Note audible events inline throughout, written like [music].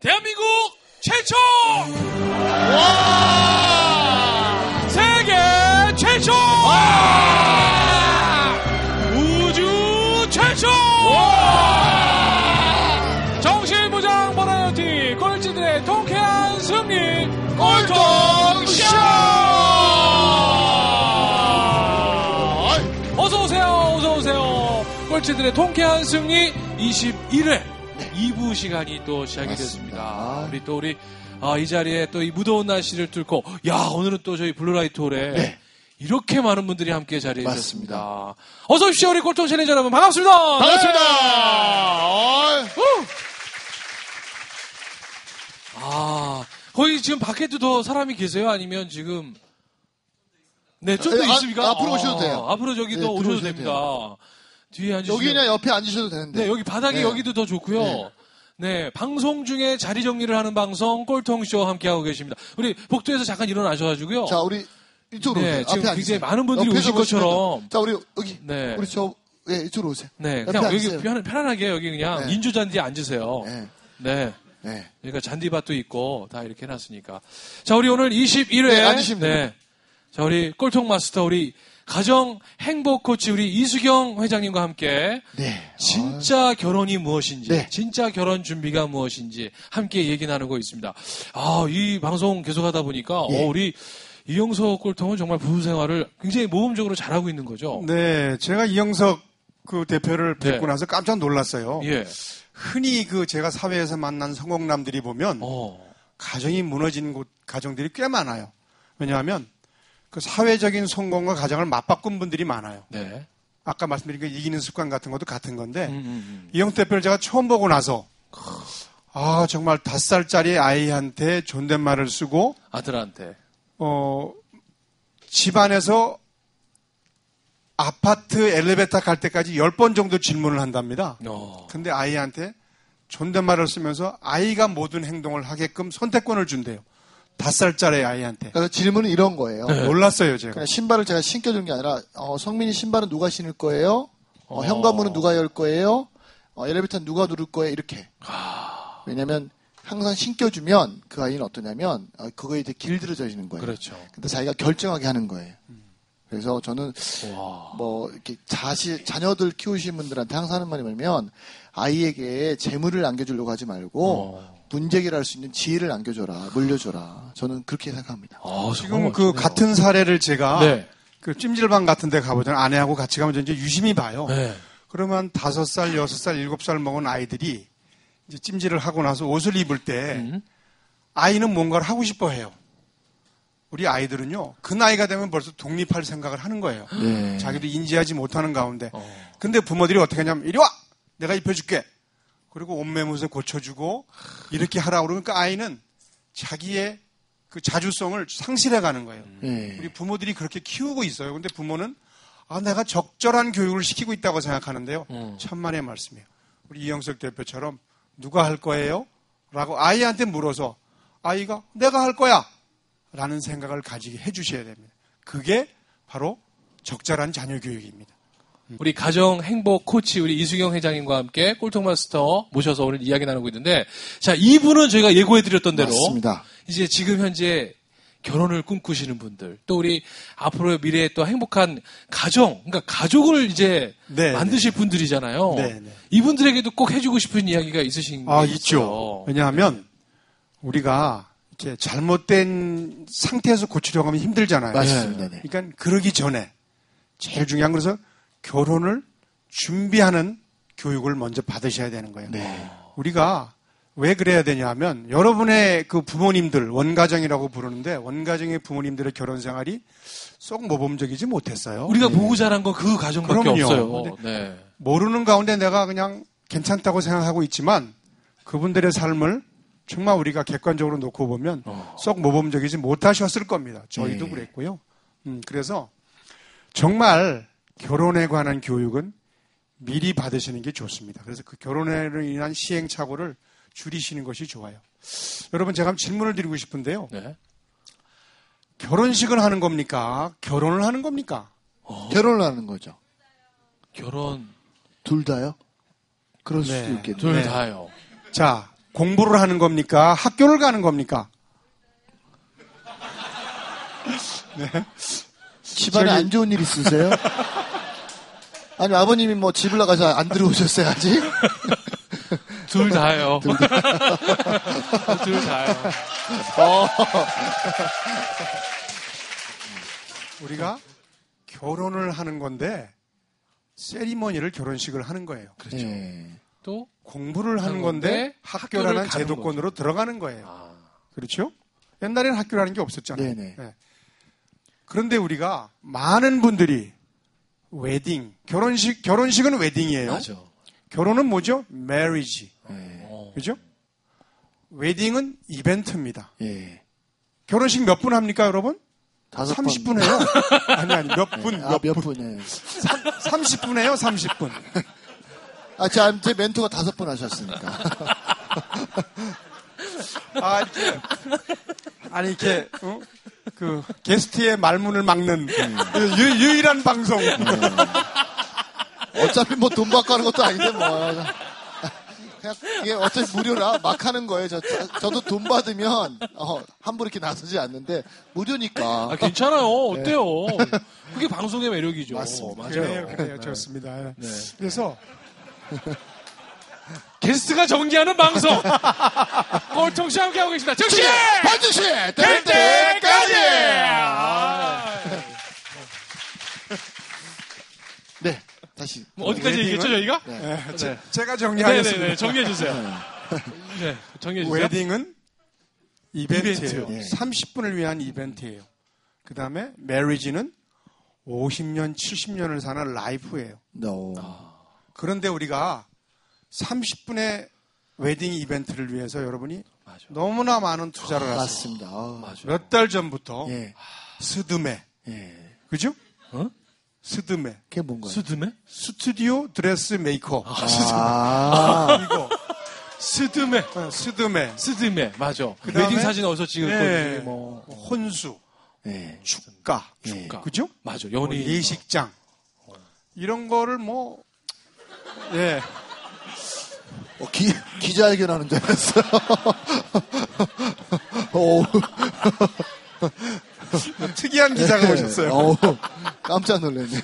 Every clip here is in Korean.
대한민국 최초! 세계 최초! 우주 최초! 정신부장 버라이어티 꼴찌들의 통쾌한 승리 꼴통쇼! 어서오세요, 어서오세요. 꼴찌들의 통쾌한 승리 21회 2부 시간이 또 시작이 맞습니다. 됐습니다. 우리 또 우리 아, 이 자리에 또 이 무더운 날씨를 뚫고 야 오늘은 또 저희 블루라이트 홀에 네. 이렇게 많은 분들이 함께 자리해. 주셨습니다. 어서 오십시오 우리 꼴통 challenger 여러분 반갑습니다. 반갑습니다. 네. 어이. 아 거기 지금 밖에도 더 사람이 계세요? 아니면 지금 네 좀더 아, 있습니까? 앞으로 오셔도 돼요. 앞으로 저기 네, 더 오셔도 됩니다. 뒤에 앉으시면 여기나 옆에 앉으셔도 되는데. 네, 여기 바닥이 네. 여기도 더 좋고요. 네. 네. 방송 중에 자리 정리를 하는 방송 꼴통쇼 함께하고 계십니다. 우리 복도에서 잠깐 일어나셔가지고요. 자, 우리 이쪽으로 네, 오세요. 지금 앞에 앉으세요. 굉장히 많은 분들이 옆에서 보시면 것처럼. 자, 우리 여기. 네. 우리 저, 예, 이쪽으로 오세요. 네, 옆에 그냥 여기 앉으세요. 편, 편안하게 여기 그냥 네. 인조잔디에 앉으세요. 네. 네. 네. 그러니까 잔디밭도 있고 다 이렇게 해놨으니까. 자, 우리 오늘 21회. 네, 앉으시면 네. 자, 우리 꼴통 마스터, 우리 가정 행복 코치 우리 이수경 회장님과 함께 네. 진짜 결혼이 무엇인지, 네. 진짜 결혼 준비가 무엇인지 함께 얘기 나누고 있습니다. 아, 이 방송 계속하다 보니까 예. 어, 우리 이영석 꼴통은 정말 부부 생활을 굉장히 모범적으로 잘하고 있는 거죠. 네, 제가 이영석 그 대표를 뵙고 네. 나서 깜짝 놀랐어요. 예. 흔히 그 제가 사회에서 만난 성공남들이 보면 어. 가정이 무너진 곳 가정들이 꽤 많아요. 왜냐하면 그 사회적인 성공과 가정을 맞바꾼 분들이 많아요. 네. 아까 말씀드린 그 이기는 습관 같은 것도 같은 건데 음, 음, 음. 이영석 대표를 제가 처음 보고 나서 아 정말 다섯 살짜리 아이한테 존댓말을 쓰고 아들한테. 어, 집안에서 아파트 엘리베이터 갈 때까지 열 번 정도 질문을 한답니다. 어. 근데 아이한테 존댓말을 쓰면서 아이가 모든 행동을 하게끔 선택권을 준대요. 다섯 살짜리 아이한테. 그래서 질문은 이런 거예요. 네. 놀랐어요, 제가. 그냥 신발을 제가 신겨준 게 아니라, 어, 성민이 신발은 누가 신을 거예요? 어, 어. 현관문은 누가 열 거예요? 어, 엘리베이터는 누가 누를 거예요? 이렇게. 왜냐면, 항상 신겨주면 그 아이는 어떠냐면, 어, 그거에 이제 길들여져지는 거예요. 그렇죠. 근데 자기가 결정하게 하는 거예요. 그래서 저는 와. 뭐 이렇게 자식 자녀들 키우신 분들한테 항상 하는 말이 뭐냐면 아이에게 재물을 남겨주려고 하지 말고 어. 문제 해결할 수 있는 지혜를 남겨줘라 물려줘라 저는 그렇게 생각합니다. 아, 지금 그. 같은 사례를 제가 네. 그 찜질방 같은 데 가보면 아내하고 같이 가면 이제 유심히 봐요. 네. 그러면 다섯 살, 여섯 살, 일곱 살 먹은 아이들이 이제 찜질을 하고 나서 옷을 입을 때 음. 아이는 뭔가를 하고 싶어 해요. 우리 아이들은요, 그 나이가 되면 벌써 독립할 생각을 하는 거예요. 네. 자기도 인지하지 못하는 가운데. 어. 근데 부모들이 어떻게 하냐면, 이리 와! 내가 입혀줄게! 그리고 옷매무새 고쳐주고, 이렇게 하라고 그러니까 아이는 자기의 그 자주성을 상실해 가는 거예요. 네. 우리 부모들이 그렇게 키우고 있어요. 근데 부모는, 아, 내가 적절한 교육을 시키고 있다고 생각하는데요. 음. 천만의 말씀이에요. 우리 이영석 대표처럼, 누가 할 거예요? 라고 아이한테 물어서, 아이가, 내가 할 거야! 라는 생각을 가지게 해주셔야 됩니다. 그게 바로 적절한 자녀 교육입니다. 우리 가정 행복 코치 우리 이수경 회장님과 함께 꼴통 마스터 모셔서 오늘 이야기 나누고 있는데 자 이분은 저희가 예고해 드렸던 대로 맞습니다. 이제 지금 현재 결혼을 꿈꾸시는 분들 또 우리 앞으로의 미래에 또 행복한 가정 그러니까 가족을 이제 네, 만드실 분들이잖아요. 네, 네. 이분들에게도 꼭 해주고 싶은 이야기가 있으신 아, 게 있죠. 있어요. 왜냐하면 우리가 이렇게 잘못된 상태에서 고치려고 하면 힘들잖아요. 맞습니다. 네. 그러니까 그러기 전에 제일 중요한 것은 결혼을 준비하는 교육을 먼저 받으셔야 되는 거예요. 네. 우리가 왜 그래야 되냐 하면 여러분의 그 부모님들 원가정이라고 부르는데 원가정의 부모님들의 결혼 생활이 쏙 모범적이지 못했어요. 우리가 보고 자란 건 그 가정밖에 그럼요. 없어요. 네. 모르는 가운데 내가 그냥 괜찮다고 생각하고 있지만 그분들의 삶을 정말 우리가 객관적으로 놓고 보면 어. 쏙 모범적이지 못하셨을 겁니다. 저희도 네. 그랬고요. 음, 그래서 정말 결혼에 관한 교육은 미리 받으시는 게 좋습니다. 그래서 그 결혼으로 인한 시행착오를 줄이시는 것이 좋아요. 여러분 제가 한번 질문을 드리고 싶은데요. 네. 결혼식을 하는 겁니까? 결혼을 하는 겁니까? 결혼을 하는 거죠. 결혼 둘 다요? 그럴 네. 수도 있겠네요. 둘 네. 다요. 자, 공부를 하는 겁니까? 학교를 가는 겁니까? 집안에 저기- 안 좋은 일 있으세요? [laughs] 아니 아버님이 뭐 집을 나가서 안 들어오셨어요 아직? [laughs] 둘 다요. [laughs] [laughs] 둘 다요. 우리가 결혼을 하는 건데 세리머니를 결혼식을 하는 거예요. 예. 또 공부를 하는 건데 학교라는 제도권으로 들어가는 거예요. 아, 그렇죠? 옛날에는 학교라는 게 없었잖아요. 네네. 네. 그런데 우리가 많은 분들이 웨딩, 결혼식, 결혼식은 웨딩이에요. 맞아. 결혼은 뭐죠? marriage. 예. 어. 그죠? 웨딩은 이벤트입니다. 예. 결혼식 몇 분 합니까, 여러분? 다섯 30분 해요. [laughs] 아니, 아니, 몇 분, 아, 몇몇 분. 분, 예. 30분 해요, 30분. 아, 제, 제 멘토가 다섯 번 하셨으니까. [laughs] 아, 이렇게. 아니, 이렇게, 어? 그, 게스트의 말문을 막는 그 유, 유일한 방송. 어차피 뭐 돈 받고 하는 것도 아닌데 뭐. 그냥 이게 어차피 무료라 막 하는 거예요. 저, 저 도 돈 받으면 어, 함부로 이렇게 나서지 않는데 무료니까. 아, 괜찮아요. 어때요? 그게 방송의 매력이죠. 맞습니다. 맞아요. 그래요, 그래요. 좋습니다. 네. 그래서, 게스트가 정지하는 방송. [laughs] 꼴통씨 함께하고 계십니다. 즉시! 반드시 될될 때까지. 아. 네, 다시. 뭐 어디까지 웨딩은? 얘기했죠, 저희가? 네. 제, 제가 정리하겠습니다. 네네네. 정리해주세요. 네, 정리해주세요. 웨딩은 이벤트예요. 이벤트. 예. 30분을 위한 이벤트예요. 그 다음에 메리지는 50년, 70년을 사는 라이프예요. No. 그런데 우리가 30분의 웨딩 이벤트를 위해서 여러분이 맞아. 너무나 많은 투자를. 아, 맞아. 몇달 전부터 예, 스드메, 예. 그죠? 어? 스드메, 그게 뭔가요? 스드메? 스튜디오 드레스 메이크업. 아, 이거 스드메. 어, 스드메, 스드메. 맞아. 그다음에- 웨딩 사진 어디서 찍을 네. 건지, 뭐. 혼수, 예. 축가, 예. 그러니까. 그죠? 맞아. 뭐 연예인. 예식장 이런 거를 뭐 예. 어, 기, 기자회견 하는 줄 알았어요. [laughs] 오, 특이한 기자가 오셨어요. 오, 깜짝 놀랐네요.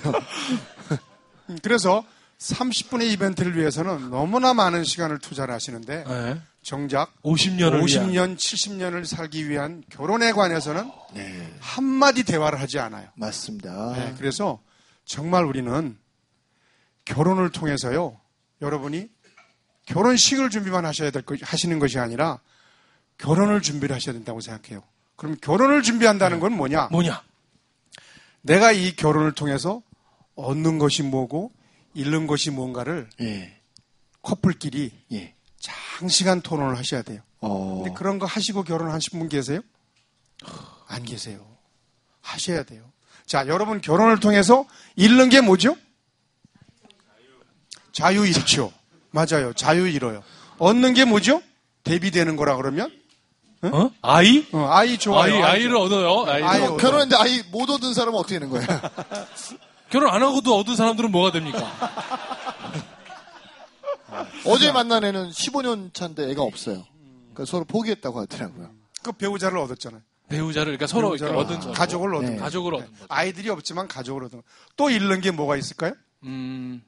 음, 그래서 30분의 이벤트를 위해서는 너무나 많은 시간을 투자를 하시는데 네. 정작 50년을 50년, 70년을 살기 위한 결혼에 관해서는 네, 한마디 대화를 하지 않아요. 맞습니다. 네, 그래서 정말 우리는 결혼을 통해서요, 여러분이 결혼식을 준비만 하셔야 될 것, 하시는 것이 아니라 결혼을 준비를 하셔야 된다고 생각해요. 그럼 결혼을 준비한다는 건 뭐냐? 뭐냐? 내가 이 결혼을 통해서 얻는 것이 뭐고 잃는 것이 뭔가를 예, 커플끼리 예. 장시간 토론을 하셔야 돼요. 어, 근데 그런 거 하시고 결혼하신 분 계세요? 안 계세요. 하셔야 돼요. 자, 여러분 결혼을 통해서 잃는 게 뭐죠? 자유 잃죠. 맞아요. 자유 잃어요. 얻는 게 뭐죠? 대비되는 거라 그러면 어? 아이? 어, 아이 좋아요. 아이, 아이 를 얻어요. 아이. 아이 어, 얻어요. 결혼했는데 아이 못 얻은 사람은 어떻게 되는 거예요? [laughs] 결혼 안 하고도 얻은 사람들은 뭐가 됩니까? [laughs] 어제 만난 애는 15년 차인데 애가 없어요. 그러니까 서로 포기했다고 하더라고요. 그 배우자를 얻었잖아요. 배우자를, 그러니까 서로 배우자를 얻은 얻- 거. 가족을 얻은 네. 거. 가족을 얻은 거죠. 아이들이 없지만 가족을 얻은 거. 또 잃는 게 뭐가 있을까요? 음,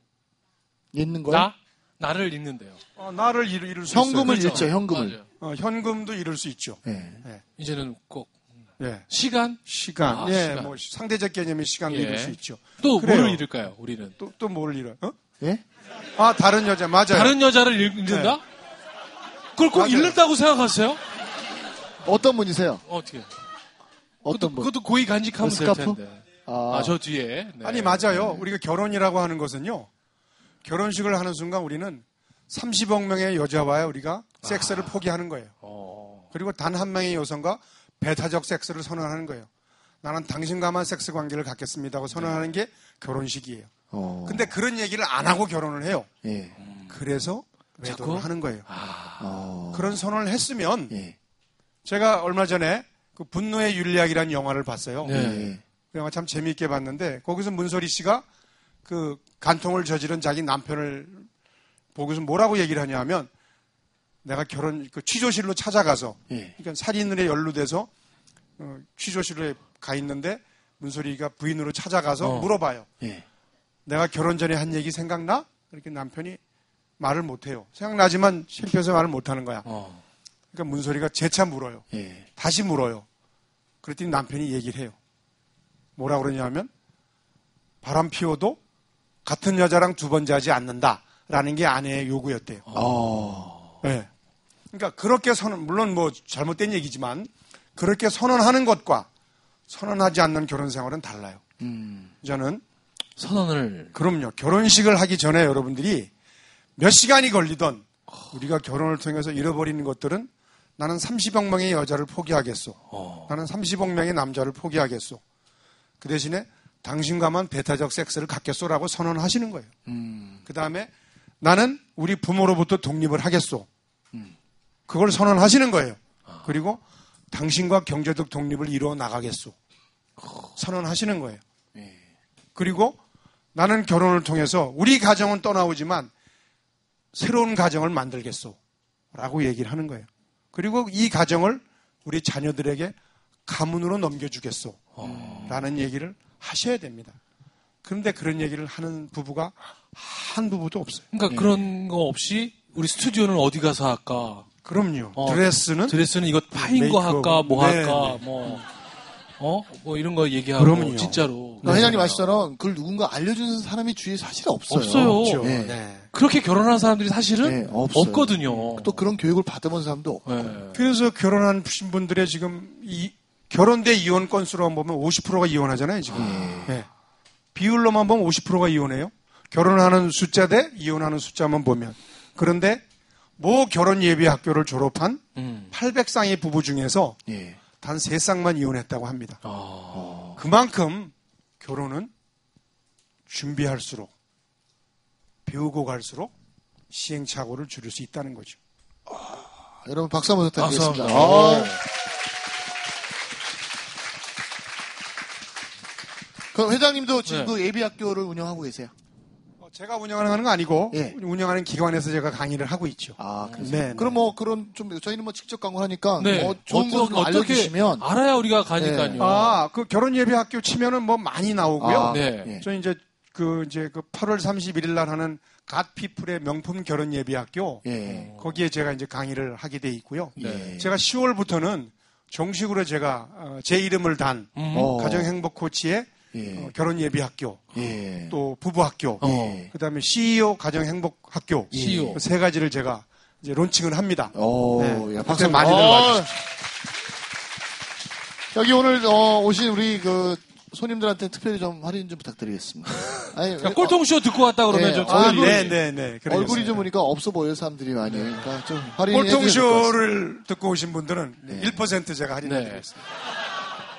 있는 거? 나? 나를 잊는데요. 어, 나를 잃, 잃을 수 현금을 있어요. 잃죠, 현금을. 맞아요. 어, 현금도 잃을 수 있죠. 예. 이제는 꼭 예. 시간? 시간. 아, 예, 시간. 뭐 상대적 개념의 시간도 예. 잃을 수 있죠. 또 그래요. 뭘 잃을까요, 우리는? 또, 또 뭘 잃어요? 어? 예? 아, 다른 여자. 맞아요. 다른 여자를 잃- 잃는다? 그걸 꼭 맞아요. 잃는다고 생각하세요? 어떤 분이세요? 어떻게? 그것도, 어떤 분? 그것도 고이 간직하면 될 스카프? 텐데. 아, 아, 저 뒤에. 네. 아니, 맞아요. 우리가 결혼이라고 하는 것은요. 결혼식을 하는 순간 우리는 30억 명의 여자와의 우리가 섹스를 포기하는 거예요. 어, 그리고 단 한 명의 여성과 배타적 섹스를 선언하는 거예요. 나는 당신과만 섹스 관계를 갖겠습니다 하고 선언하는 게 결혼식이에요. 어, 근데 그런 얘기를 안 하고 결혼을 해요. 예. 그래서 자꾸? 외도를 하는 거예요. 어, 그런 선언을 했으면 예. 제가 얼마 전에 그 분노의 윤리학이라는 영화를 봤어요. 네. 예. 그 영화 참 재미있게 봤는데 거기서 문소리 씨가 그 간통을 저지른 자기 남편을 보고서 뭐라고 얘기를 하냐면 내가 결혼 그 취조실로 찾아가서 예. 그러니까 살인을에 연루돼서 어, 취조실에 가 있는데 문소리가 부인으로 찾아가서 어. 물어봐요. 예. 내가 결혼 전에 한 얘기 생각나? 이렇게 남편이 말을 못해요. 생각나지만 실패해서 말을 못하는 거야. 어. 그러니까 문소리가 재차 물어요. 예. 다시 물어요. 그랬더니 남편이 얘기를 해요. 뭐라 그러냐면 바람 피워도 같은 여자랑 두번 자지 않는다라는 게 아내의 요구였대요. 어. 네. 그러니까 그렇게 선언 물론 뭐 잘못된 얘기지만 그렇게 선언하는 것과 선언하지 않는 결혼 생활은 달라요. 음. 저는 선언을 그럼요. 결혼식을 하기 전에 여러분들이 몇 시간이 걸리던 우리가 결혼을 통해서 잃어버리는 것들은 나는 30억 명의 여자를 포기하겠소. 어. 나는 30억 명의 남자를 포기하겠소. 그 대신에 당신과만 배타적 섹스를 갖겠소라고 선언하시는 거예요. 음. 그 다음에 나는 우리 부모로부터 독립을 하겠소. 그걸 선언하시는 거예요. 그리고 당신과 경제적 독립을 이루어 나가겠소. 선언하시는 거예요. 예. 그리고 나는 결혼을 통해서 우리 가정은 떠나오지만 새로운 가정을 만들겠소. 라고 얘기를 하는 거예요. 그리고 이 가정을 우리 자녀들에게 가문으로 넘겨주겠소. 라는 얘기를 하셔야 됩니다. 그런데 그런 얘기를 하는 부부가 한 부부도 없어요. 그러니까 그런 거 없이 우리 스튜디오는 어디 가서 할까? 그럼요. 어, 드레스는 드레스는 이거 파인 거 메이크업. 할까? 뭐 네, 할까? 네. 뭐 어? 뭐 이런 거 얘기하고 그럼요. 진짜로. 그러니까 회장님 아시처럼 그걸 누군가 알려주는 사람이 주위에 사실 없어요. 없어요. 없죠. 네. 네. 그렇게 결혼한 사람들이 사실은 네, 없어요. 없거든요. 또 그런 교육을 받아본 사람도 없고. 네. 그래서 결혼한 분들의 지금 이 결혼대 이혼 건수로 보면 50%가 이혼하잖아요, 지금. 네. 비율로만 보면 50%가 이혼해요. 결혼하는 숫자 대 이혼하는 숫자만 보면. 그런데 모 결혼 예비 학교를 졸업한 음. 800쌍의 부부 중에서 예. 단 3쌍만 이혼했다고 합니다. 아. 그만큼 결혼은 준비할수록 배우고 갈수록 시행착오를 줄일 수 있다는 거죠. 여러분 박수 한번 부탁드리겠습니다. 박수 아. 한번. 그럼 회장님도 지금 네. 그 예비 학교를 운영하고 계세요? 어, 제가 운영하는 건 아니고 예. 운영하는 기관에서 제가 강의를 하고 있죠. 아, 그래서 네, 그럼 네. 뭐 그런 좀 저희는 뭐 직접 광고하니까 네. 뭐 좋은 어떠- 것좀 알려주시면 알아야 우리가 가니까요. 아, 그 결혼 예비 학교 치면은 뭐 많이 나오고요. 아, 네. 예. 저 이제 그 이제 그 8월 31일 날 하는 갓피플의 명품 결혼 예비 학교 예. 거기에 제가 이제 강의를 하게 돼 있고요. 예. 제가 10월부터는 정식으로 제가 어, 제 이름을 단 음. 어. 가정 행복 코치의 예. 어, 결혼 예비 학교 예. 또 부부 학교 예. 그다음에 CEO 가정 행복 학교 CEO. 그세 가지를 제가 이제 론칭을 합니다. 오, 네. 야, 박수 많이 들 어. 와주십시오. 여기 오늘 어, 오신 우리 그 손님들한테 특별히 좀 할인 좀 부탁드리겠습니다. [laughs] 아니, 그러니까 꼴통쇼 듣고 왔다 그러면 네. 좀 아, 네, 네, 네. 그러겠습니다. 얼굴이 좀 보니까 없어 보여요 사람들이 많이. 그러니까 좀 할인. 꼴통쇼를 듣고 오신 분들은 1% 제가 할인해 네. 드리겠습니다.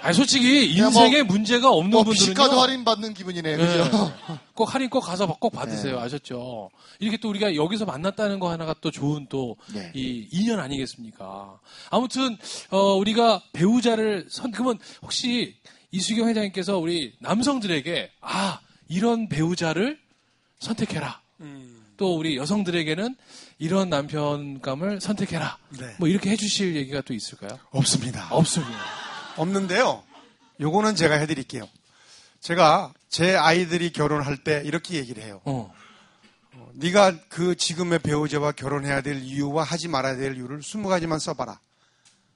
아니 솔직히 그냥 인생에 문제가 없는 뭐 분들은요. 피시카드 할인 받는 기분이네요. 그죠? [laughs] 꼭 할인 꼭 가서 꼭 받으세요. 네. 아셨죠? 이렇게 또 우리가 여기서 만났다는 거 하나가 또 좋은 또이 네. 인연 아니겠습니까? 아무튼 어, 우리가 배우자를 선 그러면 혹시 이수경 회장님께서 우리 남성들에게 아 이런 배우자를 선택해라. 음. 또 우리 여성들에게는 이런 남편감을 선택해라. 네. 뭐 이렇게 해주실 얘기가 또 있을까요? 없습니다. 없습니다. 없는데요. 요거는 제가 해드릴게요. 제가 제 아이들이 결혼할 때 이렇게 얘기를 해요. 어. 어, 네가 그 지금의 배우자와 결혼해야 될 이유와 하지 말아야 될 이유를 20가지만 써봐라.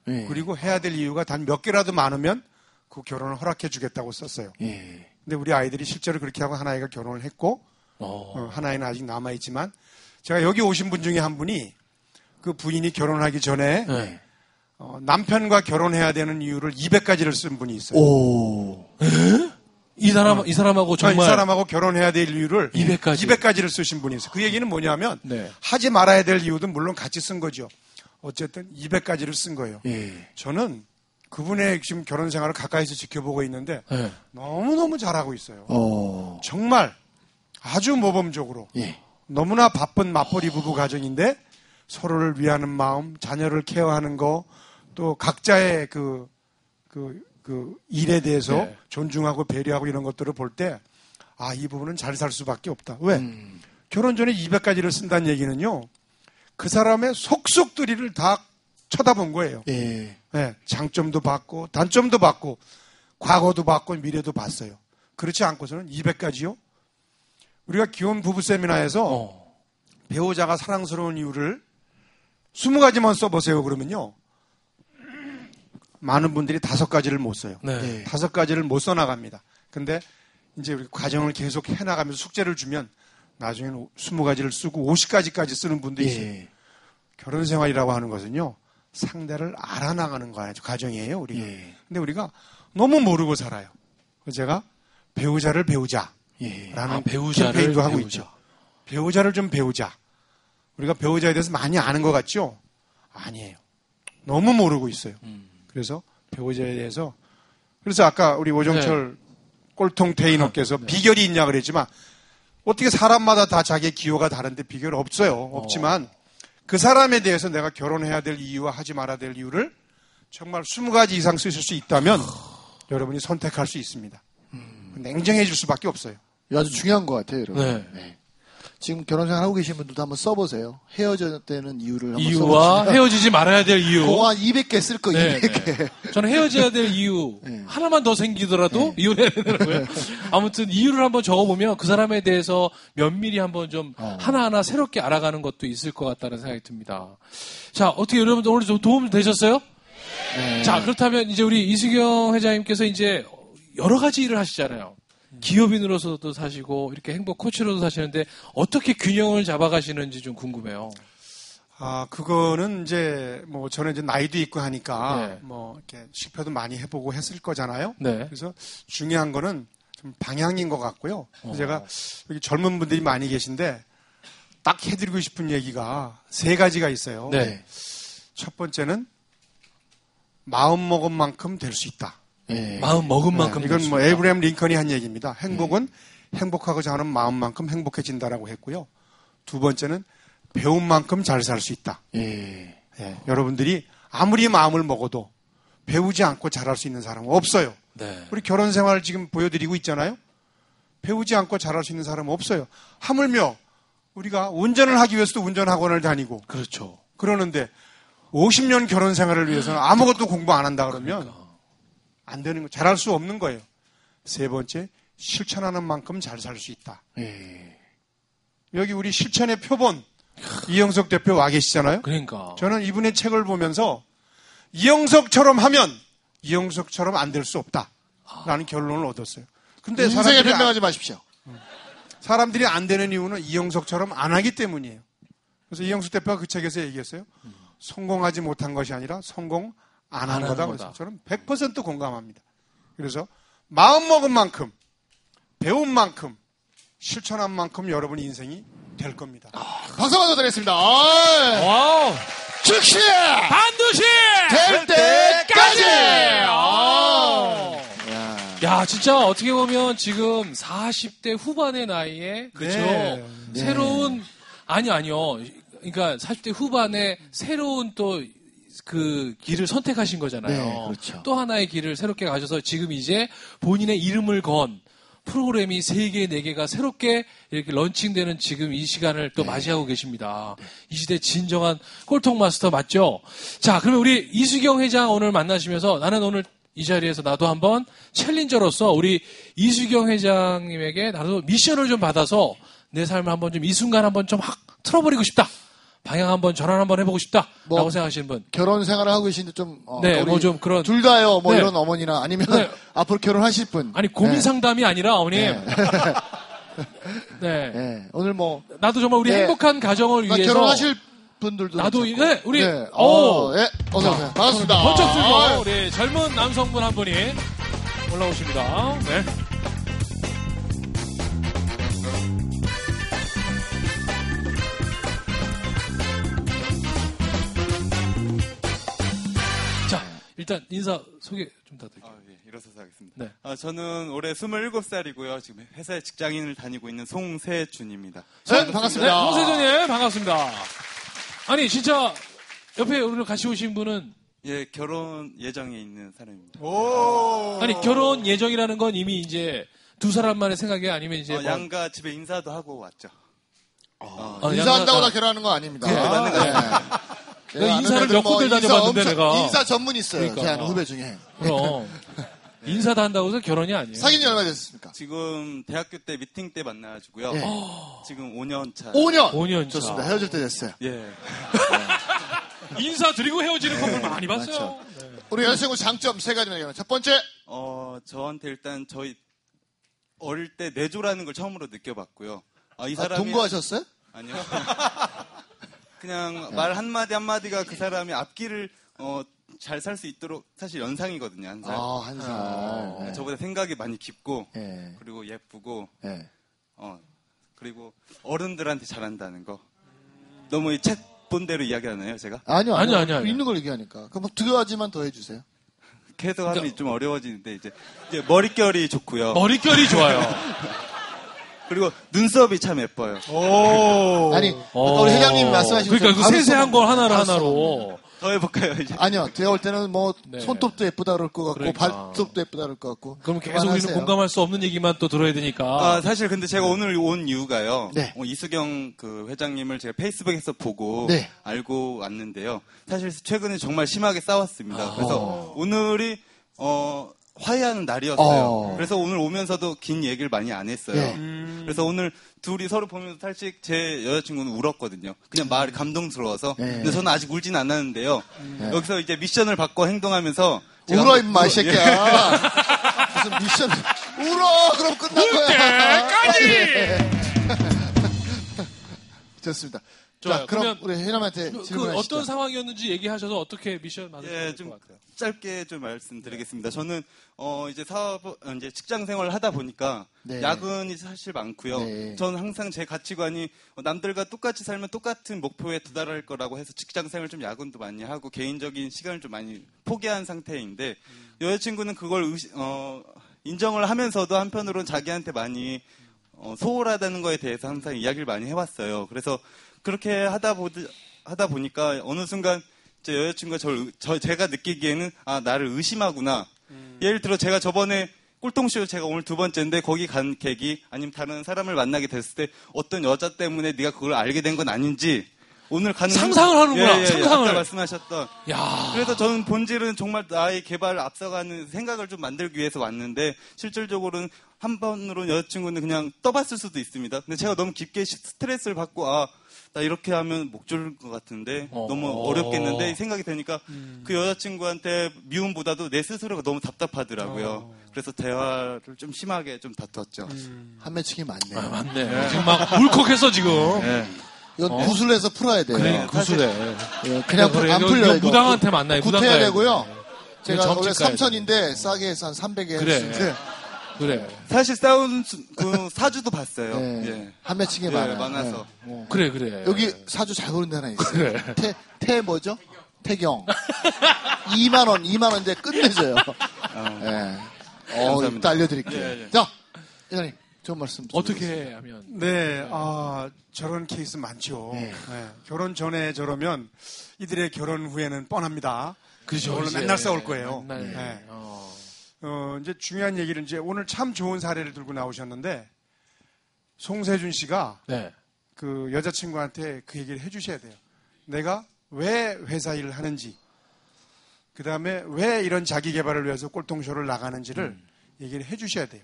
예. 그리고 해야 될 이유가 단 몇 개라도 많으면 그 결혼을 허락해 주겠다고 썼어요. 예. 근데 우리 아이들이 실제로 그렇게 하고 하나이가 결혼을 했고 어. 어, 하나이는 아직 남아 있지만 제가 여기 오신 분 중에 한 분이 그 부인이 결혼하기 전에 네. 어, 남편과 결혼해야 되는 이유를 200가지를 쓴 분이 있어요. 오. 이 사람 이 사람하고 아, 정말 이 사람하고 결혼해야 될 이유를 200 가지. 를 쓰신 분이 있어요. 그 얘기는 뭐냐면 네. 하지 말아야 될 이유도 물론 같이 쓴 거죠. 어쨌든 200가지를 쓴 거예요. 예. 저는 그분의 지금 결혼 생활을 가까이서 지켜보고 있는데 네. 너무너무 잘하고 있어요. 어. 정말 아주 모범적으로 예. 너무나 바쁜 맞벌이 부부 가정인데 서로를 위하는 마음, 자녀를 케어하는 거, 또 각자의 그, 그, 그 일에 대해서 네. 존중하고 배려하고 이런 것들을 볼 때, 아, 이 부분은 잘 살 수밖에 없다. 왜? 음. 결혼 전에 200가지를 쓴다는 얘기는요, 그 사람의 속속들이를 다 쳐다본 거예요. 예. 예, 장점도 봤고 단점도 봤고 과거도 봤고 미래도 봤어요. 그렇지 않고서는 200가지요. 우리가 기혼 부부 세미나에서 어. 배우자가 사랑스러운 이유를 20가지만 써보세요. 그러면요. 많은 분들이 다섯 가지를 못 써요. 네. 예. 다섯 가지를 못 써나갑니다. 근데 이제 우리 과정을 계속 해나가면서 숙제를 주면 나중에는 20가지를 쓰고 50가지까지 쓰는 분도 있어요. 예. 결혼 생활이라고 하는 것은요. 상대를 알아나가는 거 과정이에요. 우리가. 예. 근데 우리가 너무 모르고 살아요. 그래서 제가 배우자를 배우자. 예. 라는 아, 배우자를 캠페인도 하고 배우자. 있죠. 배우자를 좀 배우자. 우리가 배우자에 대해서 많이 아는 것 같죠? 아니에요. 너무 모르고 있어요. 음. 그래서 배우자에 대해서 그래서 아까 우리 오정철 네. 꼴통 테이너께서 비결이 있냐 그랬지만 어떻게 사람마다 다 자기의 기호가 다른데 비결 없어요. 없지만 그 사람에 대해서 내가 결혼해야 될 이유와 하지 말아야 될 이유를 정말 20가지 이상 쓰실 수 있다면 여러분이 선택할 수 있습니다. 음. 냉정해질 수밖에 없어요. 아주 중요한 것 같아요, 여러분. 네. 지금 결혼 생활 하고 계신 분들도 한번 써보세요. 헤어졌다는 이유를 한번 이유와 써보시면 헤어지지 말아야 될 이유. 그거 한 200개 쓸 거, 네, 200개. 네. 저는 헤어져야 될 이유 네. 하나만 더 생기더라도 이혼해야 되더라고요. 아무튼 이유를 한번 적어보면 그 사람에 대해서 면밀히 한번 좀 어. 하나하나 새롭게 알아가는 것도 있을 것 같다는 생각이 듭니다. 자, 어떻게 여러분들 오늘 좀 도움 되셨어요? 네. 자, 그렇다면 이제 우리 이수경 회장님께서 이제 여러 가지 일을 하시잖아요. 기업인으로서도 사시고 이렇게 행복 코치로도 사시는데 어떻게 균형을 잡아가시는지 좀 궁금해요. 아, 그거는 이제 뭐 저는 이제 나이도 있고 하니까 네. 뭐 이렇게 실패도 많이 해보고 했을 거잖아요. 네. 그래서 중요한 거는 좀 방향인 것 같고요. 어. 제가 여기 젊은 분들이 많이 계신데 딱 해드리고 싶은 얘기가 세 가지가 있어요. 네. 첫 번째는 마음 먹은 만큼 될 수 있다. 예. 마음 먹은 만큼 네, 이건 뭐. 에이브레임 링컨이 한 얘기입니다. 행복은 행복하고자 하는 마음만큼 행복해진다라고 했고요. 두 번째는 배운 만큼 잘 살 수 있다. 예. 예, 여러분들이 아무리 마음을 먹어도 배우지 않고 잘할 수 있는 사람은 없어요. 네. 우리 결혼 생활 지금 보여드리고 있잖아요. 배우지 않고 잘할 수 있는 사람은 없어요. 하물며 우리가 운전을 하기 위해서도 운전학원을 다니고 그렇죠. 그러는데 50년 결혼 생활을 위해서는 아무것도 공부 안 한다 그러면 그러니까. 안 되는 거, 잘할 수 없는 거예요. 세 번째, 실천하는 만큼 잘 살 수 있다. 예. 여기 우리 실천의 표본 이영석 대표 와 계시잖아요. 그러니까. 저는 이분의 책을 보면서 이영석처럼 하면 이영석처럼 안 될 수 없다라는 결론을 얻었어요. 근데 인생에 변명하지 마십시오. 안, 사람들이 안 되는 이유는 이영석처럼 안 하기 때문이에요. 그래서 이영석 대표가 그 책에서 얘기했어요. 성공하지 못한 것이 아니라 성공 안한안 거다. 하는 그래서 거다. 저는 100% 공감합니다. 그래서 마음 먹은 만큼 배운 만큼 실천한 만큼 여러분 인생이 될 겁니다. 박수 한번 드리겠습니다. 아, wow! 즉시! 반드시! 될 때까지! 아! 야. 야, 진짜 어떻게 보면 지금 40대 후반의 나이에, 그죠? 네. 새로운, 아니요, 아니요. 그러니까 40대 후반에 새로운 또 그 길을 선택하신 거잖아요. 네, 그렇죠. 또 하나의 길을 새롭게 가셔서 지금 이제 본인의 이름을 건 프로그램이 3개, 4개가 새롭게 이렇게 런칭되는 지금 이 시간을 또 맞이하고 계십니다. 이 시대 진정한 꼴통 마스터 맞죠? 자, 그러면 우리 이수경 회장 오늘 만나시면서 나는 오늘 이 자리에서 나도 한번 챌린저로서 우리 이수경 회장님에게 나도 미션을 좀 받아서 내 삶을 한번 좀 이 순간 한번 좀 확 틀어버리고 싶다. 방향 한번 전환 한번 해보고 싶다. 뭐, 라고 생각하시는 분. 결혼 생활을 하고 계신데 좀, 어, 네, 우리 뭐좀 그런- 둘 다요, 뭐 네. 이런 어머니나 아니면 네. [laughs] 앞으로 결혼하실 분. 아니, 고민 네. 상담이 아니라, 어머님. 네. [laughs] 네. 네. 오늘 뭐, 나도 정말 우리 네. 행복한 가정을 그러니까 위해서. 결혼하실 분들도. 나도. 네, 우리, 네. 오. 어, 예, 어서 오세요. 반갑습니다. 번쩍 아, 들고 우리 젊은 남성분 한 분이 올라오십니다. 네. 일단 인사 소개 좀 부탁드릴게요. 아, 예, 일어서서 하겠습니다. 네. 아, 저는 올해 27살이고요. 지금 회사에 직장인을 다니고 있는 송세준입니다. 네, 네, 반갑습니다. 홍세전님 반갑습니다. 아니, 진짜 옆에 오늘 같이 오신 분은 예, 결혼 예정에 있는 사람입니다. 오. 아니 결혼 예정이라는 건 이미 이제 두 사람만의 생각이 아니면 이제 어, 뭐- 양가 집에 인사도 하고 왔죠. 어, 아, 인사한다고 양가- 다 결혼하는 거 아닙니다. 예, 거 네. 내가 아는 인사를 몇 군데 인사 다녀봤는데, 엄청- 내가. 인사 전문 있어요. 그러니까. 제 아는 후배 중에. 그럼 [laughs] 인사도 한다고 해서 결혼이 아니에요. 사귄 지 얼마 됐습니까? 지금 대학교 때 미팅 때 만나가지고요. 예. 지금 5년 차. 5년. 5년 차. 좋습니다. 헤어질 때 됐어요. 예. [laughs] 인사 드리고 헤어지는 커플 많이 봤어요. 네. 우리 여자친구 장점 세 가지만 얘기하면 첫 번째 어, 저한테 일단 저희 어릴 때 내조라는 걸 처음으로 느껴봤고요. 아, 이 아, 사람이 동거하셨어요? 아니요. [laughs] 그냥 말 한마디 한마디가 그 사람이 앞길을 어, 잘 살 수 있도록 사실 연상이거든요, 한 살. 아, 한 살. 네. 저보다 생각이 많이 깊고 예. 그리고 예쁘고 예. 어, 그리고 어른들한테 잘한다는 거. 너무 이책본 대로 이야기하나요, 제가? 아니요, 아니요, 아니요. 아니요, 아니요. 있는 걸 얘기하니까. 그럼 두 가지만 더 해주세요. 계속 하면 좀 어려워지는데 이제, 이제 머릿결이 좋고요. 머릿결이 좋아요. [laughs] 그리고 눈썹이 참 예뻐요. 오. 아니, 아까 우리 회장님이 말씀하신 그러니까 그 세세한 걸 하나로 하나로. 더 해볼까요, 이제? 아니요, 제가 볼 때는 뭐 네. 손톱도 예쁘다 그럴 것 같고 그러니까. 발톱도 예쁘다 그럴 것 같고. 그럼 계속 우리는 그만하세요. 공감할 수 없는 얘기만 또 들어야 되니까. 아, 사실 근데 제가 오늘 온 이유가요. 네. 어, 이수경 그 회장님을 제가 페이스북에서 보고 네. 알고 왔는데요. 사실 최근에 정말 심하게 싸웠습니다. 아. 그래서 오늘이 어, 화해하는 날이었어요. 어. 그래서 오늘 오면서도 긴 얘기를 많이 안 했어요. 네. 그래서 오늘 둘이 서로 보면서 살짝 제 여자친구는 울었거든요. 그냥 말이 감동스러워서. 네. 근데 저는 아직 울진 않았는데요. 여기서 이제 미션을 받고 행동하면서 울어 임마 이 예. 새끼야. 무슨 미션 울어 그럼 끝난 거야. [laughs] [laughs] 좋습니다. 자, 좋아요. 그럼 우리 혜남한테 그 질문하시죠. 어떤 상황이었는지 얘기하셔서 어떻게 미션 받으실 예, 것좀 같아요. 짧게 좀 말씀드리겠습니다. 저는 어 이제 사업 어, 이제 직장 생활을 하다 보니까 네. 야근이 사실 많고요. 네. 저는 항상 제 가치관이 어, 남들과 똑같이 살면 똑같은 목표에 도달할 거라고 해서 직장 생활 좀 야근도 많이 하고 개인적인 시간을 좀 많이 포기한 상태인데 여자친구는 그걸 의시- 어, 인정을 하면서도 한편으로는 자기한테 많이 어, 소홀하다는 거에 대해서 항상 이야기를 많이 해왔어요. 그래서 그렇게 하다 보 하다 보니까 어느 순간 제 여자친구가 저를 의- 저 제가 느끼기에는 아 나를 의심하구나. 예를 들어 제가 저번에 꿀통쇼 제가 오늘 두 번째인데 거기 간 계기 아니면 다른 사람을 만나게 됐을 때 어떤 여자 때문에 네가 그걸 알게 된 건 아닌지 오늘 가는 상상을 하는구나, 예, 예, 상상을. 아까 말씀하셨던 야. 그래서 저는 본질은 정말 나의 개발을 앞서가는 생각을 좀 만들기 위해서 왔는데 실질적으로는 한 번으로 여자친구는 그냥 떠봤을 수도 있습니다. 근데 제가 너무 깊게 시- 스트레스를 받고 아, 나 이렇게 하면 목 졸릴 것 같은데 어. 너무 어렵겠는데 이 생각이 되니까 그 여자친구한테 미움보다도 내 스스로가 너무 답답하더라고요. 그래서 대화를 좀 심하게 좀 다퉜죠. 한 매칭이 많네. 아, 맞네. 지금 막 울컥했어 지금. 네. 이건 구슬해서 풀어야 돼요. 그래 구슬해. 예, 그냥 그래, 안 이거- 풀려 이거 이거. 무당한테 만나요, 구태야 되고요. 돼. 제가 원래 점집 가야 3천인데 싸게 해서 한 300에 그래. 했는데 그래. 사실 싸운 수- 그 사주도 봤어요. 예, 예. 한 매칭이 예, 많아요. 많아서. 예. 어. 그래 그래. 여기 사주 잘 보는 데 하나 있어요. 그래. 태, 태 뭐죠? 태경. [laughs] 2만 원, 2만 원인데 끝내줘요. 예. 어, 감사합니다. 이따 알려드릴게요. 예, 예. 자, 회장님, 좋은 말씀. 어떻게 하면 네, 아, 저런 케이스 많죠. 네. 네, 결혼 전에 저러면 이들의 결혼 후에는 뻔합니다. 그죠, 이제. 맨날 싸울 거예요. 맨날. 네. 어. 어, 이제 중요한 얘기를 이제 오늘 참 좋은 사례를 들고 나오셨는데 송세준 씨가 네. 그 여자친구한테 그 얘기를 해주셔야 돼요. 내가 왜 회사 일을 하는지, 그 다음에 왜 이런 자기 개발을 위해서 꼴통쇼를 나가는지를 음. 얘기를 해주셔야 돼요.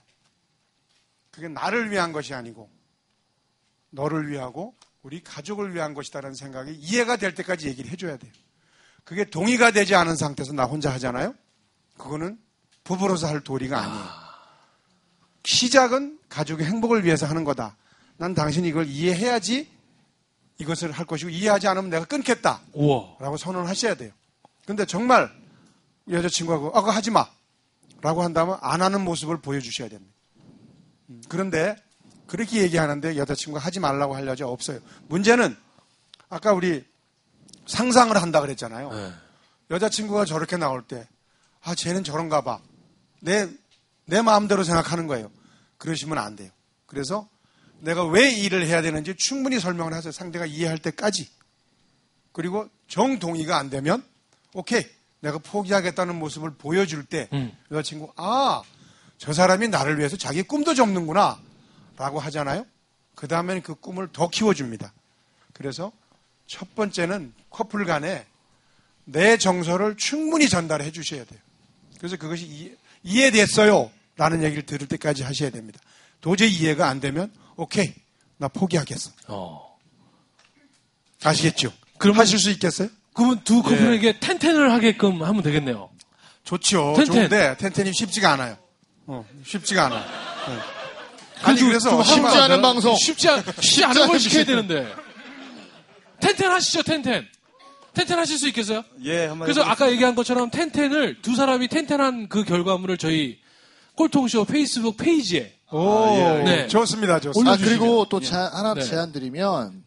그게 나를 위한 것이 아니고, 너를 위하고, 우리 가족을 위한 것이다라는 생각이 이해가 될 때까지 얘기를 해줘야 돼요. 그게 동의가 되지 않은 상태에서 나 혼자 하잖아요? 그거는 부부로서 할 도리가 아니에요. 시작은 가족의 행복을 위해서 하는 거다. 난 당신이 이걸 이해해야지 이것을 할 것이고 이해하지 않으면 내가 끊겠다. 우와. 라고 선언을 하셔야 돼요. 근데 정말 여자친구하고 아, 그거 하지 마. 라고 한다면 안 하는 모습을 보여주셔야 됩니다. 음, 그런데 그렇게 얘기하는데 여자친구가 하지 말라고 할 여자 없어요. 문제는 아까 우리 상상을 한다 그랬잖아요. 네. 여자친구가 저렇게 나올 때, 아, 쟤는 저런가 봐. 내, 내 마음대로 생각하는 거예요. 그러시면 안 돼요. 그래서 내가 왜이 일을 해야 되는지 충분히 설명을 하세요. 상대가 이해할 때까지. 그리고 정동의가 안 되면, 오케이. 내가 포기하겠다는 모습을 보여줄 때, 음. 여자친구, 아, 저 사람이 나를 위해서 자기 꿈도 접는구나. 라고 하잖아요. 그 다음에는 그 꿈을 더 키워줍니다. 그래서 첫 번째는 커플 간에 내 정서를 충분히 전달해 주셔야 돼요. 그래서 그것이 이해, 이해됐어요. 라는 얘기를 들을 때까지 하셔야 됩니다. 도저히 이해가 안 되면, 오케이. 나 포기하겠어. 어. 아시겠죠? 그러면- 하실 수 있겠어요? 그러면 두 커플에게 텐텐을 하게끔 하면 되겠네요. 좋죠. 텐텐. 좋은데 텐텐이 쉽지가 않아요. 어, 쉽지가 않아. 네. 아니 그래도 그래서 좀 쉽지 않은 안 돼요? 방송. 쉽지, 않, [laughs] 쉽지 않은 걸 시켜야. 되는데. 텐텐 하시죠, 텐텐. 텐텐 하실 수 있겠어요? 예, 한번 그래서 해보겠습니다. 아까 얘기한 것처럼 텐텐을 두 사람이 텐텐한 그 결과물을 저희 꼴통쇼 페이스북 페이지에 오, 네. 좋습니다, 좋습니다. 아 그리고 또 제안, 하나 네. 제안 드리면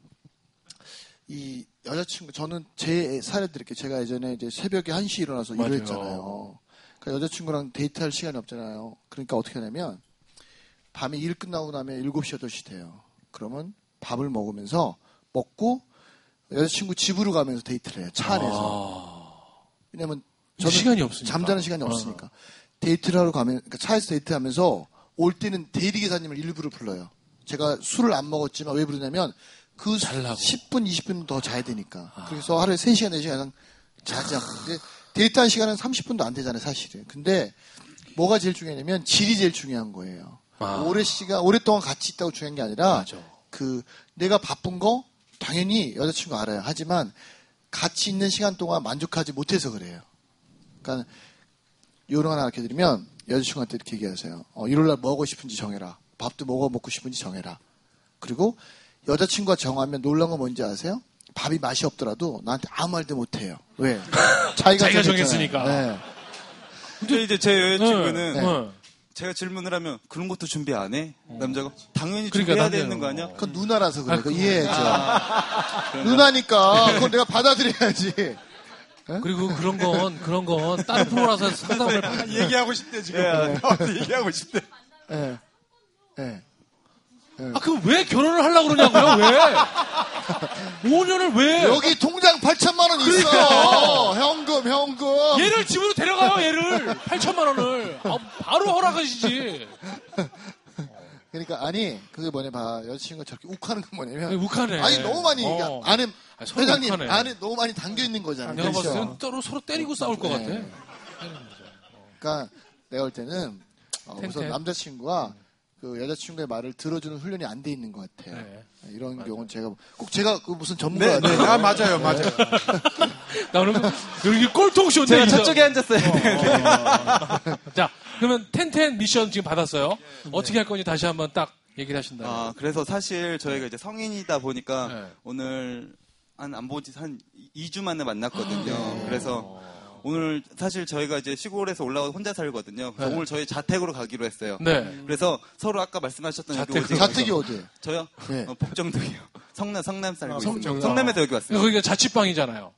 이 여자친구 저는 제 사례 드릴게요. 제가 예전에 이제 새벽에 1시 에 일어나서 맞아요. 일을 했잖아요. 그러니까 여자친구랑 데이트할 시간이 없잖아요. 그러니까 어떻게 하냐면 밤에 일 끝나고 나면 7시 8시 돼요. 그러면 밥을 먹으면서 먹고 여자친구 집으로 가면서 데이트를 해요. 차 안에서. 왜냐면 저는 시간이 없으니까. 잠자는 시간이 없으니까. 데이트를 하러 가면, 그러니까 차에서 데이트하면서 올 때는 대리 기사님을 일부러 불러요. 제가 술을 안 먹었지만 왜 부르냐면 그 잘라고. 10분, 20분 더 자야 되니까. 그래서 하루에 3시간, 4시간 자지 않고. 근데 데이트한 시간은 30분도 안 되잖아요, 사실은. 근데 뭐가 제일 중요하냐면 질이 제일 중요한 거예요. 아. 오래 시간, 오랫동안 같이 있다고 중요한 게 아니라 맞아. 그 내가 바쁜 거 당연히 여자친구 알아요. 하지만 같이 있는 시간 동안 만족하지 못해서 그래요. 그러니까 요령 하나 알려 드리면 여자친구한테 이렇게 얘기하세요. 어, 일요일날 뭐 하고 싶은지 정해라. 밥도 뭐가 먹고 싶은지 정해라. 그리고 여자친구가 정하면 놀란 건 뭔지 아세요? 밥이 맛이 없더라도 나한테 아무 말도 못해요. 왜? [laughs] 자기가, 자기가. 정했으니까. 네. 근데 이제 제 여자친구는 네. 네. 제가 질문을 하면 그런 것도 준비 안 해? 남자가 당연히 그러니까 준비해야 되는 거 아니야? 그건 누나라서 그래. 아, 그거- 이해해야죠. 누나니까 [laughs] 그건 내가 받아들여야지. 그리고 그런 건, 그런 건 다른 프로라서 상담을. 받- [laughs] 얘기하고 싶대 지금. 예. 나한테 얘기하고 싶대. 예. 예. 아, 그럼 왜 결혼을 하려고 그러냐고요? 왜? [laughs] 5년을 왜? 여기 통장 8천만 원 있어. 현금, 현금. 얘를 집으로 데려가요, 얘를. 8천만 원을. 아, 바로 허락하시지. 그러니까 아니 그게 뭐냐 봐 여자친구가 저렇게 욱하는 건 뭐냐면 욱하네. 아니 너무 많이 어. 안에 아, 서로 회장님 욱하네. 안에 너무 많이 담겨 있는 거잖아요. 내가 봤을 그렇죠? 때는 따로 서로 때리고 싸울 것 네. 같아. 그러니까 내가 볼 때는 어, 우선. 남자친구가 그 여자친구의 말을 들어주는 훈련이 안 돼 있는 것 같아요. 네. 이런 경우는 제가 꼭 제가 그 무슨 네, 전문가 네. 아 맞아요, 맞아요. 나 오늘 여기 꼴통쇼인데. 제가 이사- 저쪽에 앉았어요. 자, 그러면 텐텐 미션 지금 받았어요. 네. 어떻게 할 건지 다시 한번 딱 얘기를 하신다. 아, 그래서 사실 저희가 이제 성인이다 보니까 네. 오늘 한안 본지 한 2주 만에 만났거든요. 네. 그래서 오늘 사실 저희가 이제 시골에서 올라와 혼자 살거든요. 네. 오늘 저희 자택으로 가기로 했어요. 네. 그래서 서로 아까 말씀하셨던 여기 자택. 오직- 자택이 어디예요? 저요? 네. 어, 복정동이요. 성남 성남 살고 아, 있어요. 성남. 성남에서 여기 왔어요. 거기가 자취방이잖아요.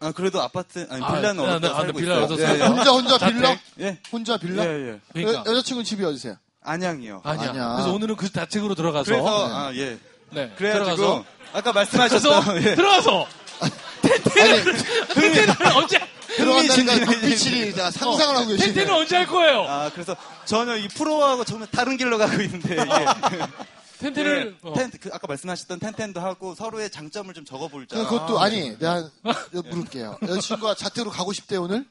아 그래도 아파트 아니 아, 빌라는 아, 네, 아, 살고 빌라 있어요. 예. 예. 혼자 혼자 자택. 빌라? 예. 혼자 빌라? 예, 예. 그러니까. 여, 여자친구 집이 어디세요? 안양이요. 아니야. 아니야. 그래서 오늘은 그 자택으로 들어가서. 그래서 아 예. 네. 그래가지고 들어가서. 아까 말씀하셨던 예. 들어가서. 아니 텐텐은 언제? 들어간다는 다 상상을 하고 계시네. 텐텐은 언제 할 거예요? 아 그래서 전혀 이 프로하고 정말 다른 길로 가고 있는데 텐텐을. 네, 어. 텐, 그 아까 말씀하셨던 텐텐도 하고 서로의 장점을 좀 적어볼자. 그러니까 그것도 아 니 내가 물을게요. 여자친구가 자택으로 가고 싶대 오늘?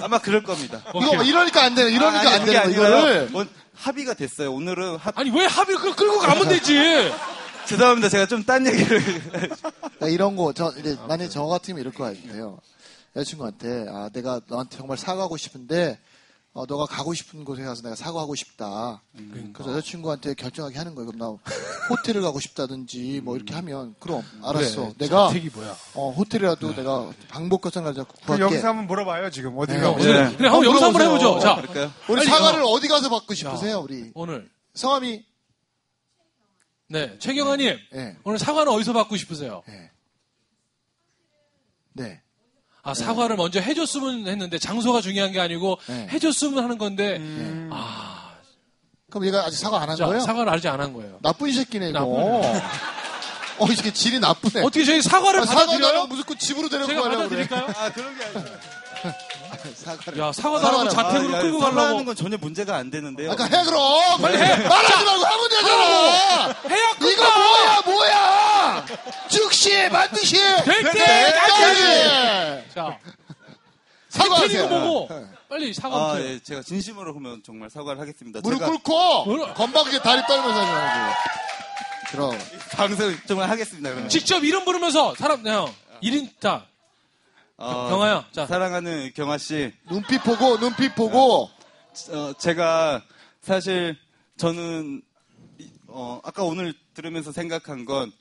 아마 그럴 겁니다. 이거 뭐 이러니까 안 되는 이러니까 아니, 안 되는. 이거를 원- 합의가 됐어요. 오늘은 합... 아니, 왜 합의를 그- 끌고 가면 되지? 죄송합니다. 제가 좀 딴 얘기를 나 이런 거, 저, 이제, 만약에 저 같으면 이럴 거 같아요. 여자친구한테, 아, 내가 너한테 정말 사과하고 싶은데, 어, 너가 가고 싶은 곳에 가서 내가 사과하고 싶다. 그래서 여자친구한테 결정하게 하는 거예요. 그럼 나 호텔을 가고 싶다든지, 뭐 이렇게 하면, 그럼, 알았어. 그래, 내가? 어, 호텔이라도 내가 방법 잡고 그럼 구할게. 여기서 한번 물어봐요 지금 어디 네. 가고. 그래, 네. 그래, 한번 여기서 한번. 해보죠. 자, 그럴까요? 우리 빨리, 사과를 어. 어. 디 가서 받고 싶으세요, 우리? 오늘. 성함이, 네. 최경아님. 네. 오늘 사과는 어디서 받고 싶으세요? 네. 네. 아, 사과를 먼저 해줬으면 했는데, 장소가 중요한 게 아니고, 네. 해줬으면 하는 건데, 음. 아, 그럼 얘가 아직 사과 안한 자, 거예요? 사과를 아직 안 한 거예요. 나쁜 새끼네, 이거. 어, 이 새끼 질이 나쁘네. 어떻게 저희 사과를 아, 받아들여요? 나면 무조건 집으로 데리고 제가 가려고 그래. 받아드릴까요? 아 그런 게 아니죠. 사과를. 야, 사과 달라고 사과를- 자택으로 아, 끌고 사과하는 가려고. 건 전혀 문제가 안 되는데요. 아까 해 그럼 빨리 해 말하지 말고 하면 되잖아 해야 이거 뭐야 뭐야 즉시 반드시 될될 때까지! 때까지 자, 사과하세요 템트리고 뭐고? 빨리 사과. 아, 해 예, 제가 진심으로 그러면 정말 사과를 하겠습니다. 무릎 제가 꿇고 무릎- 건방지게 다리 떨면서 하지 그럼 방송 정말 하겠습니다. 그러면. 직접 이름 부르면서 사람, 형, 1인, 자, 어, 경아야, 자. 사랑하는 경아 씨, 눈빛 보고 눈빛 보고 어, 제가 사실 저는 이- 어, 아까 오늘 들으면서 생각한 건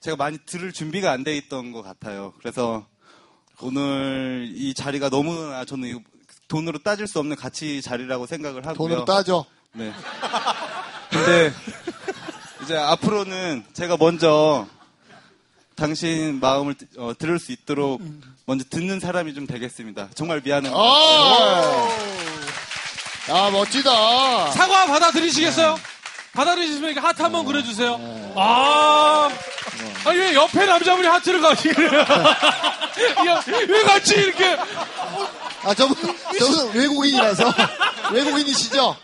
제가 많이 들을 준비가 안 돼 있던 것 같아요. 그래서 오늘 이 자리가 너무나 저는 이거 돈으로 따질 수 없는 가치 자리라고 생각을 하고요. 돈으로 따져 네. 근데 이제 앞으로는 제가 먼저 당신 마음을 어, 들을 수 있도록 먼저 듣는 사람이 좀 되겠습니다. 정말 미안해요. 아, 아 멋지다 사과 받아들이시겠어요? 받아들이시면 하트 한번 그려주세요. 아, 아니, 왜 옆에 남자분이 하트를 가지, 그래요? 야, 왜 같이 이렇게. 아 저분 저분 외국인이라서 외국인이시죠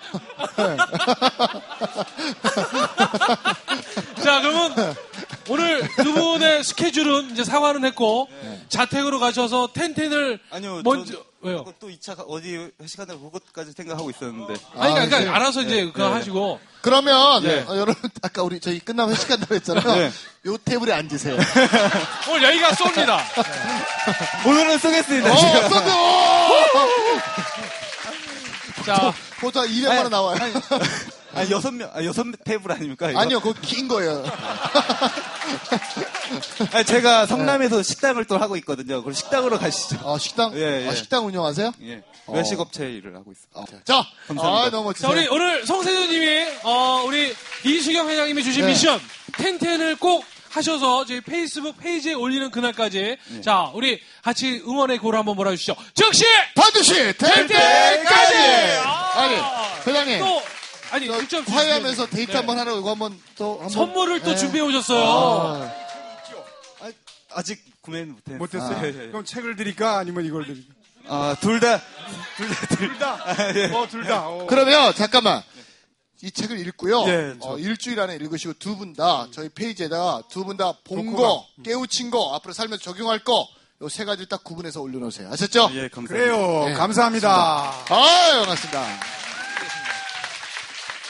자, 그러면 [laughs] 오늘 두 분의 스케줄은 이제 사과는 했고, 자택으로 가셔서 텐텐을 아니요. 먼저, 저- 왜요? 또 2차 어디 회식한다고 그것까지 생각하고 있었는데. 아니, 그러니까, 아, 이제- 알아서 이제 그거 네. 하시고. 그러면 네. 어, 여러분 아까 우리 저희 끝나면 회식한다고 했잖아요 네. 요 테이블에 앉으세요 [laughs] 오늘 여기가 쏩니다. 오늘은 쓰겠습니다. 어 제가. 써도 [laughs] 자, 보통 200만 원 나와요 아, 여섯 명, 아, 여섯 테이블 아닙니까? 이거? 아니요 그거 긴 거예요 [laughs] 아니, 제가 성남에서 식당을 또 하고 있거든요. 그럼 식당으로 가시죠. 아 식당 예, 예. 아, 식당 운영하세요 예. 어. 외식업체 일을 하고 있습니다. 아, 자 감사합니다. 아, 너무 자, 우리 오늘 성세조님이, 어, 우리 이수경 회장님이 주신 네. 미션, 텐텐을 꼭 하셔서 저희 페이스북 페이지에 올리는 그날까지. 네. 자, 우리 같이 응원의 고를 한번 몰아주시죠. 즉시! 반드시 될 때까지! 때까지 아! 아니 회장님 또, 아니, 저 직접 화해하면서 데이트 네. 한번 하라고 이거 한번 또 한번 선물을 또 네. 준비해 오셨어요. 아, 아, 아직 구매는 못했어요. 못했어요? 예, 예. 그럼 책을 드릴까? 아니면 이걸 드릴까? 아, 둘 다, 둘 다, 둘 다. 아, 예. 어, 둘 다. 어. 그러면 잠깐만 이 책을 읽고요. 예, 저- 어, 일주일 안에 읽으시고 두 분 다 저희 페이지에다가 두 분 다 본. 거, 깨우친 거, 앞으로 살면서 적용할 거, 요 세 가지를 딱 구분해서 올려놓으세요. 아셨죠? 예, 감사합니다. 그래요. 네, 감사합니다. 아유, 반갑습니다.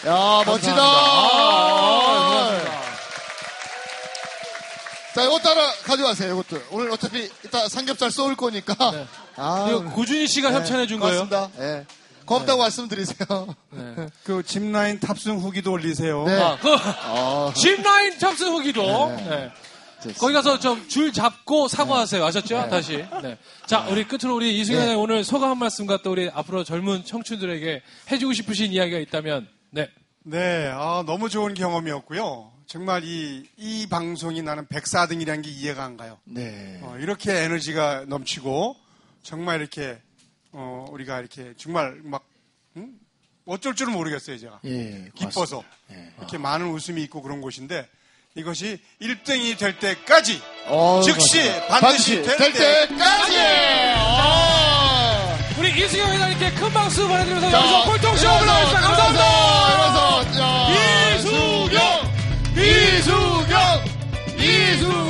야, 멋지다. 아, 자, 이거 따라 가져가세요, 이것도. 오늘 어차피 이따 삼겹살 쏠 거니까. 아, 이거 고준희 씨가 협찬해 준 거예요. 고맙습니다. 예. 고맙다고 말씀드리세요. [laughs] 그 짚라인 탑승 후기도 올리세요. 네. 아, 그, 아, 짚라인 탑승 후기도. 네. 거기 가서 좀 줄 잡고 사과하세요. 아셨죠? 다시. 네. 자, 우리 끝으로 우리 이승현 네. 의 오늘 소감 한 말씀과 또 우리 앞으로 젊은 청춘들에게 해주고 싶으신 이야기가 있다면, 네. 네, 아, 너무 좋은 경험이었고요. 정말 이, 이 방송이 나는 백사등이라는 게 이해가 안 가요. 네. 어, 이렇게 에너지가 넘치고, 정말 이렇게, 어, 우리가 이렇게 정말 막, 음? 어쩔 줄은 모르겠어요, 제가. 예. 기뻐서. 예. 이렇게 많은 웃음이 있고 그런 곳인데, 이것이 1등이 될 때까지, 어, 즉시 고맙습니다. 반드시 될 때까지. 어. 우리 이승현 회장님께 큰 박수 보내드리면서 여기서 골통쇼를 하겠습니다. 감사합니다. 일어서, 이수경, 이수경, 이수경.